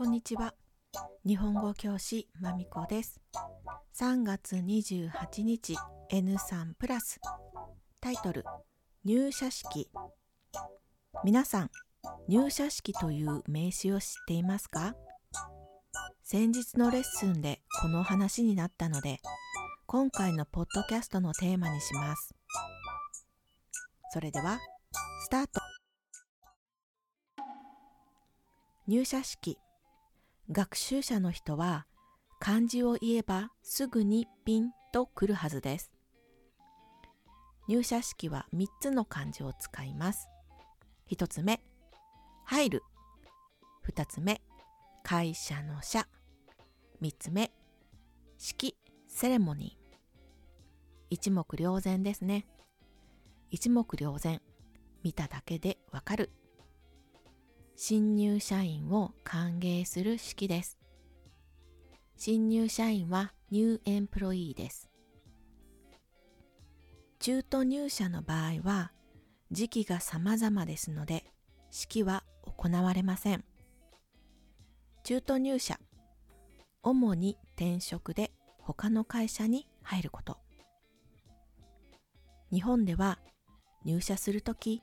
こんにちは。日本語教師まみこです。3月28日 N3 プラスタイトル入社式皆さん入社式という名詞を知っていますか？先日のレッスンでこの話になったので今回のポッドキャストのテーマにします。それではスタート入社式学習者の人は漢字を言えばすぐにピンとくるはずです。入社式は3つの漢字を使います。1つ目、入る。2つ目、会社の社。3つ目、式、セレモニー。一目瞭然ですね。一目瞭然。見ただけでわかる。新入社員を歓迎する式です。新入社員はニューエンプロイーです。中途入社の場合は時期が様々ですので式は行われません。中途入社、主に転職で他の会社に入ること。日本では入社するとき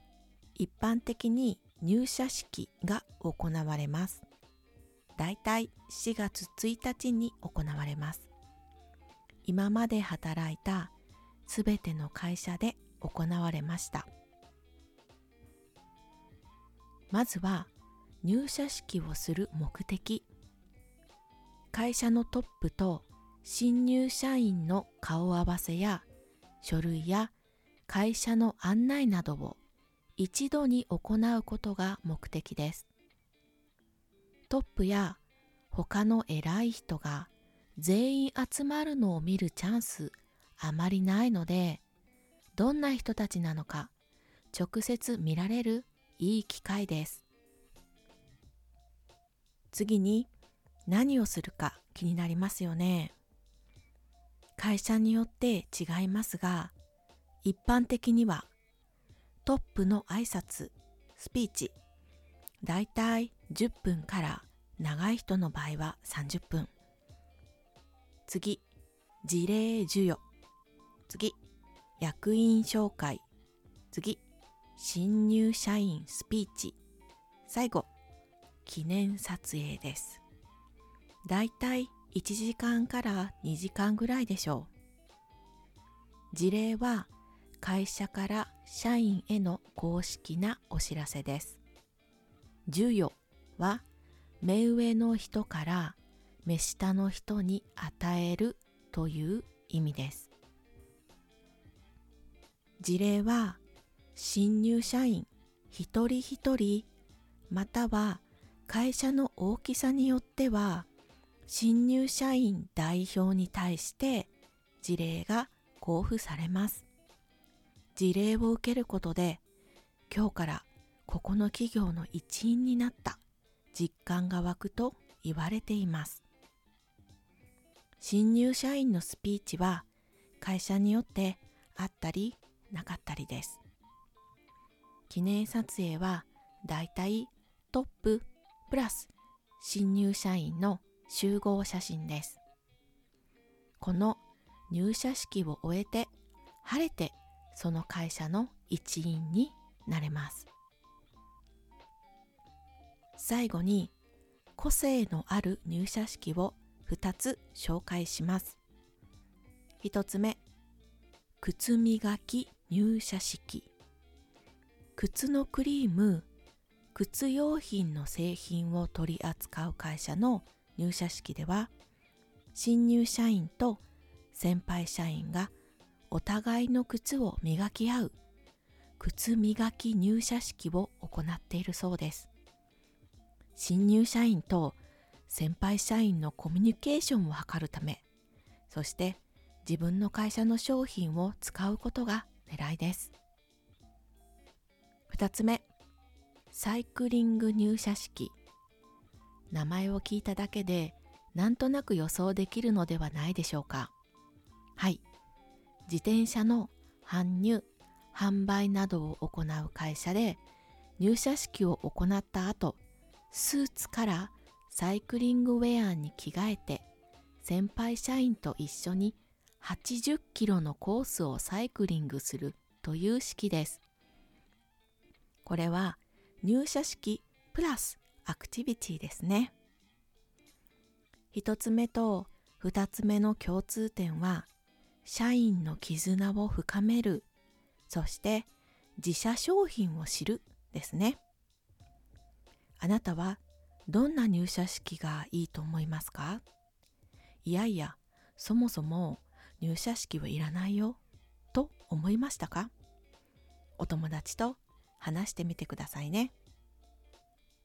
一般的に入社式が行われます。だいたい4月1日に行われます。今まで働いたすべての会社で行われました。まずは入社式をする目的。会社のトップと新入社員の顔合わせや書類や会社の案内などを一度に行うことが目的です。トップや他の偉い人が全員集まるのを見るチャンスあまりないので、どんな人たちなのか直接見られるいい機会です。次に何をするか気になりますよね。会社によって違いますが、一般的にはトップの挨拶、スピーチ、だいたい10分から長い人の場合は30分。次、事例授与。次、役員紹介。次、新入社員スピーチ。最後、記念撮影です。だいたい1時間から2時間ぐらいでしょう。事例は会社から社員への公式なお知らせです。授与は目上の人から目下の人に与えるという意味です。事例は新入社員一人一人または会社の大きさによっては新入社員代表に対して事例が交付されます。事例を受けることで今日からここの企業の一員になった実感が湧くと言われています。新入社員のスピーチは会社によってあったりなかったりです。記念撮影はだいたいトッププラス新入社員の集合写真です。この入社式を終えて晴れてその会社の一員になれます。最後に個性のある入社式を2つ紹介します。1つ目、靴磨き入社式。靴のクリーム、靴用品の製品を取り扱う会社の入社式では、新入社員と先輩社員がお互いの靴を磨き合う靴磨き入社式を行っているそうです。新入社員と先輩社員のコミュニケーションを図るため、そして自分の会社の商品を使うことが狙いです。二つ目、サイクリング入社式。名前を聞いただけでなんとなく予想できるのではないでしょうか。はい。自転車の搬入、販売などを行う会社で入社式を行った後、スーツからサイクリングウェアに着替えて先輩社員と一緒に80キロのコースをサイクリングするという式です。これは入社式プラスアクティビティですね。一つ目と二つ目の共通点は社員の絆を深める、そして自社商品を知るですね。あなたはどんな入社式がいいと思いますか？いやいや、そもそも入社式はいらないよと思いましたか？お友達と話してみてくださいね。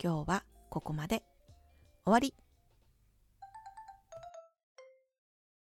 今日はここまで。終わり